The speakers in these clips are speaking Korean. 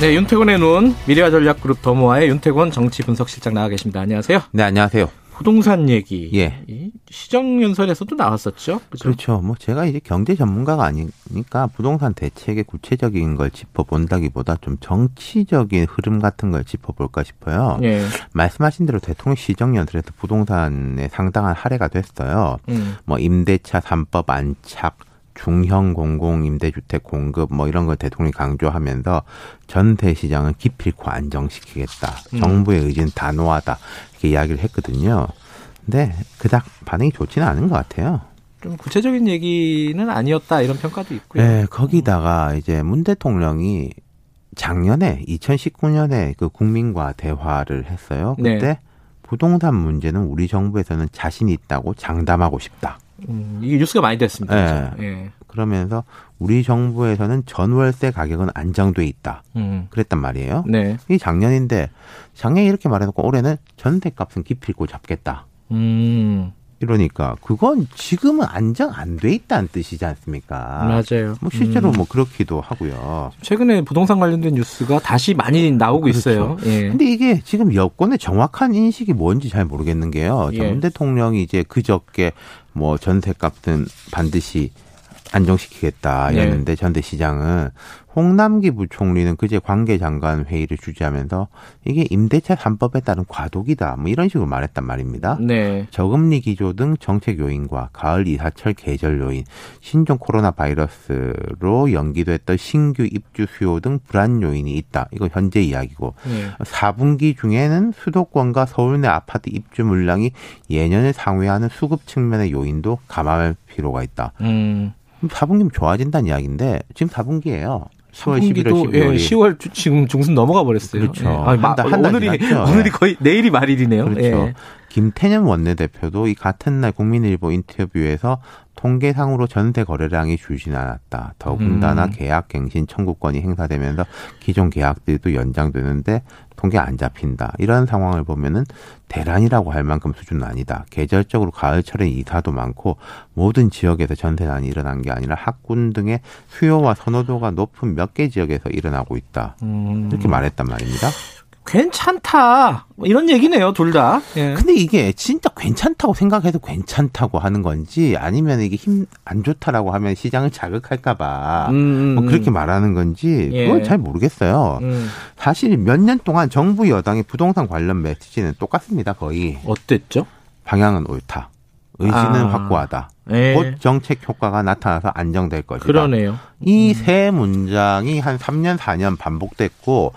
네, 윤태곤의 눈 미래와 전략그룹 더모아의 윤태곤 정치 분석실장 나와 계십니다. 안녕하세요. 네, 안녕하세요. 부동산 얘기. 예. 시정연설에서도 나왔었죠. 그렇죠? 그렇죠. 뭐 제가 이제 경제 전문가가 아니니까 부동산 대책의 구체적인 걸 짚어본다기보다 좀 정치적인 흐름 같은 걸 짚어볼까 싶어요. 예. 말씀하신 대로 대통령 시정연설에서 부동산에 상당한 할애가 됐어요. 음. 뭐 임대차 3법 안착, 중형 공공 임대주택 공급 뭐 이런 걸 대통령이 강조하면서 전세 시장을 기필코 안정시키겠다. 음. 정부의 의지는 단호하다. 이렇게 이야기를 했거든요. 근데 그닥 반응이 좋지는 않은 것 같아요. 좀 구체적인 얘기는 아니었다 이런 평가도 있고요. 네, 거기다가 이제 문 대통령이 작년에 2019년에 그 국민과 대화를 했어요. 그때 네. 부동산 문제는 우리 정부에서는 자신 있다고 장담하고 싶다. 음, 이게 뉴스가 많이 됐습니다. 네. 예. 그러면서 우리 정부에서는 전월세 가격은 안정돼 있다. 음. 그랬단 말이에요. 네. 이 작년인데 작년에 이렇게 말해놓고 올해는 전세값은 기필코 잡겠다. 음. 이러니까 그건 지금은 안정 안 돼 있다는 뜻이지 않습니까? 맞아요. 뭐 실제로 음. 뭐 그렇기도 하고요. 최근에 부동산 관련된 뉴스가 다시 많이 나오고 그렇죠. 있어요. 예. 근데 이게 지금 여권의 정확한 인식이 뭔지 잘 모르겠는 게요. 예. 전 대통령이 이제 그저께 뭐 전세 값은 반드시 안정시키겠다 이랬는데 네. 전대시장은 홍남기 부총리는 그제 관계장관 회의를 주재하면서 이게 임대차 3법에 따른 과도기다 뭐 이런 식으로 말했단 말입니다. 네. 저금리 기조 등 정책 요인과 가을 이사철 계절 요인, 신종 코로나 바이러스로 연기됐던 신규 입주 수요 등 불안 요인이 있다. 이거 현재 이야기고 네. 4분기 중에는 수도권과 서울 내 아파트 입주 물량이 예년을 상회하는 수급 측면의 요인도 감안할 필요가 있다. 음. 4분기면 좋아진다는 이야기인데 지금 4분기예요. 10월, 11월, 12월. 예, 10월 지금 중순 넘어가 버렸어요. 그렇죠. 예. 아, 한, 한 오늘이 오늘이 거의 내일이 말일이네요. 그렇죠. 예. 김태년 원내대표도 이 같은 날 국민일보 인터뷰에서 통계상으로 전세 거래량이 줄진 않았다. 더군다나 음. 계약 갱신 청구권이 행사되면서 기존 계약들도 연장되는데 통계 안 잡힌다. 이런 상황을 보면은 대란이라고 할 만큼 수준은 아니다. 계절적으로 가을철에 이사도 많고 모든 지역에서 전세난이 일어난 게 아니라 학군 등의 수요와 선호도가 높은 몇 개 지역에서 일어나고 있다. 음. 이렇게 말했단 말입니다. 괜찮다. 뭐 이런 얘기네요, 둘 다. 예. 근데 이게 진짜 괜찮다고 생각해도 괜찮다고 하는 건지 아니면 이게 힘 안 좋다라고 하면 시장을 자극할까봐 음, 음, 뭐 그렇게 음. 말하는 건지 예. 그걸 잘 모르겠어요. 음. 사실 몇 년 동안 정부 여당의 부동산 관련 메시지는 똑같습니다, 거의. 어땠죠? 방향은 옳다. 의지는 아. 확고하다. 예. 곧 정책 효과가 나타나서 안정될 것이다. 그러네요. 이세 음. 문장이 한 3년, 4년 반복됐고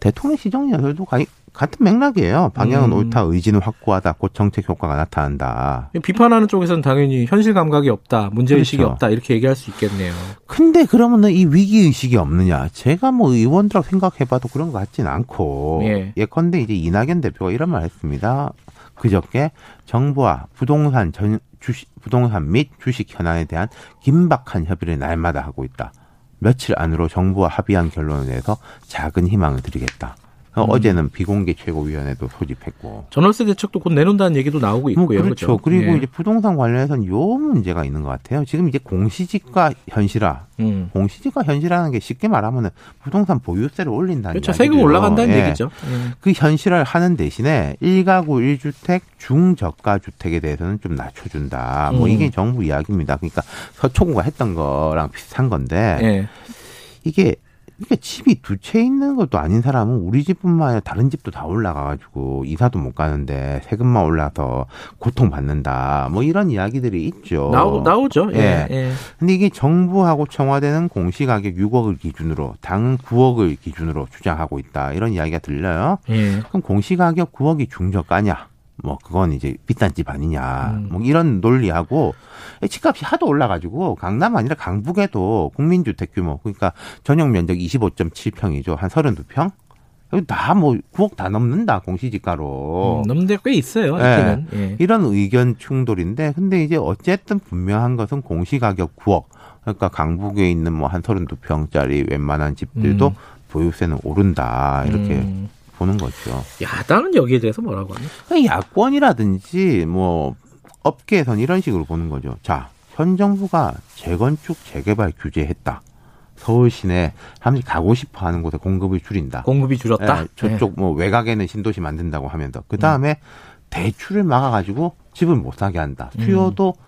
대통령 시정 연설도 같은 맥락이에요. 방향은 음. 옳다, 의지는 확고하다, 곧 정책 효과가 나타난다. 비판하는 쪽에서는 당연히 현실 감각이 없다, 문제의식이 그렇죠. 없다, 이렇게 얘기할 수 있겠네요. 근데 그러면은 이 위기의식이 없느냐. 제가 뭐 의원들하고 생각해봐도 그런 것 같진 않고. 예. 예컨대 이제 이낙연 대표가 이런 말 했습니다. 그저께 정부와 부동산 전, 주식, 부동산 및 주식 현안에 대한 긴박한 협의를 날마다 하고 있다. 며칠 안으로 정부와 합의한 결론에 대해서 작은 희망을 드리겠다. 음. 어제는 비공개 최고위원회도 소집했고 전월세 대책도 곧 내놓는다는 얘기도 나오고 있고요. 뭐 그렇죠. 그렇죠? 그리고 네. 이제 부동산 관련해서는 요 문제가 있는 것 같아요. 지금 이제 공시지가 현실화, 음. 공시지가 현실화는 게 쉽게 말하면은 부동산 보유세를 올린다는 그렇죠. 세금 올라간다는 예. 얘기죠. 예. 그 현실화를 하는 대신에 1가구 1주택 중저가 주택에 대해서는 좀 낮춰준다. 뭐 음. 이게 정부 이야기입니다. 그러니까 서초구가 했던 거랑 비슷한 건데 예. 이게 그러니까 집이 두 채 있는 것도 아닌 사람은 우리 집뿐만 아니라 다른 집도 다 올라가가지고 이사도 못 가는데 세금만 올라서 고통받는다. 뭐 이런 이야기들이 있죠. 나오, 나오죠. 예. 예. 예. 근데 이게 정부하고 청와대는 공시가격 6억을 기준으로 당은 9억을 기준으로 주장하고 있다. 이런 이야기가 들려요. 예. 그럼 공시가격 9억이 중저가냐? 뭐 그건 이제 비싼 집 아니냐 음. 뭐 이런 논리하고 집값이 하도 올라가지고 강남 아니라 강북에도 국민주택 규모 그러니까 전용 면적 25.7평이죠 한 32평 다뭐 9억 다 넘는다 공시지가로. 음, 넘는 데꽤 있어요. 네. 예. 이런 의견 충돌인데 근데 이제 어쨌든 분명한 것은 공시가격 9억. 그러니까 강북에 있는 뭐 한 32평짜리 웬만한 집들도 음. 보유세는 오른다. 이렇게 음. 보는 거죠. 야당은 여기에 대해서 뭐라고 하냐? 야권이라든지 뭐 업계에선 이런 식으로 보는 거죠. 자, 현 정부가 재건축 재개발 규제했다. 서울 시내 사람들이 가고 싶어 하는 곳에 공급을 줄인다. 공급이 줄었다? 네, 저쪽 네. 뭐 외곽에는 신도시 만든다고 하면서. 그 다음에 음. 대출을 막아가지고 집을 못 사게 한다. 수요도 음.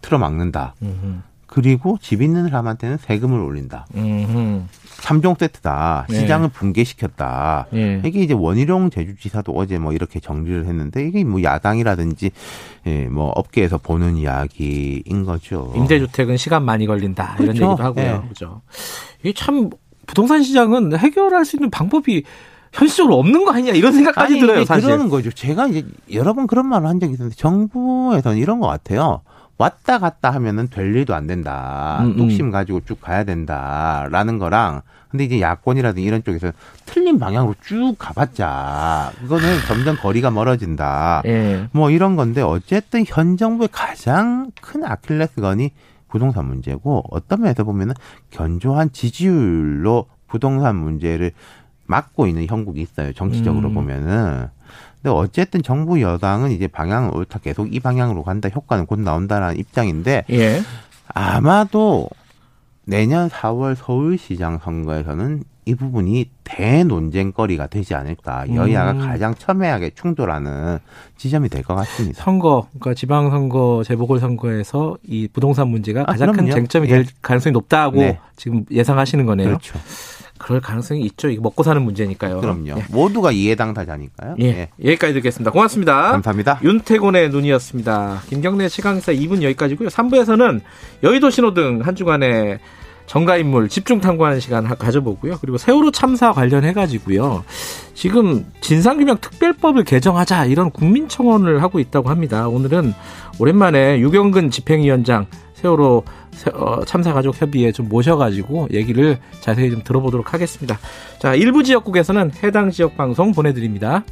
틀어막는다. 음. 그리고 집 있는 사람한테는 세금을 올린다. 3종 세트다. 네. 시장을 네. 붕괴시켰다. 네. 이게 이제 원희룡 제주지사도 어제 뭐 이렇게 정리를 했는데 이게 뭐 야당이라든지 예, 뭐 업계에서 보는 이야기인 거죠. 임대주택은 시간 많이 걸린다. 이런 그렇죠. 얘기도 하고요. 네. 그죠. 이게 참 부동산 시장은 해결할 수 있는 방법이 현실적으로 없는 거 아니냐 이런 생각까지 아니, 들어요. 사실. 그러는 거죠. 제가 이제 여러 번 그런 말을 한 적이 있었는데 정부에서는 이런 것 같아요. 왔다 갔다 하면은 될 일도 안 된다. 음, 음. 뚝심 가지고 쭉 가야 된다라는 거랑 근데 이제 야권이라든지 이런 쪽에서 틀린 방향으로 쭉 가봤자 그거는 점점 거리가 멀어진다. 예. 뭐 이런 건데 어쨌든 현 정부의 가장 큰 아킬레스건이 부동산 문제고 어떤 면에서 보면은 견조한 지지율로 부동산 문제를 막고 있는 형국이 있어요. 정치적으로 음. 보면은. 근데 어쨌든 정부 여당은 이제 방향은 옳다 계속 이 방향으로 간다 효과는 곧 나온다라는 입장인데 예. 아마도 내년 4월 서울시장 선거에서는 이 부분이 대논쟁거리가 되지 않을까 여야가 음. 가장 첨예하게 충돌하는 지점이 될 것 같습니다. 선거, 그러니까 지방선거, 재보궐선거에서 이 부동산 문제가 아, 가장 그럼요. 큰 쟁점이 될 네. 가능성이 높다고 네. 지금 예상하시는 거네요. 그렇죠. 그럴 가능성이 있죠. 이거 먹고 사는 문제니까요. 그럼요. 예. 모두가 이해당 타자니까요. 예. 예. 여기까지 듣겠습니다. 고맙습니다. 감사합니다. 윤태곤의 눈이었습니다. 김경래 최강사 2분 여기까지고요. 3부에서는 여의도 신호등 한 주간의 정가인물 집중 탐구하는 시간 가져보고요. 그리고 세월호 참사 관련해 가지고요. 지금 진상규명 특별법을 개정하자 이런 국민청원을 하고 있다고 합니다. 오늘은 오랜만에 유경근 집행위원장 세월호 어, 참사가족협의회 좀 모셔가지고 얘기를 자세히 좀 들어보도록 하겠습니다. 자, 일부 지역국에서는 해당 지역 방송 보내드립니다.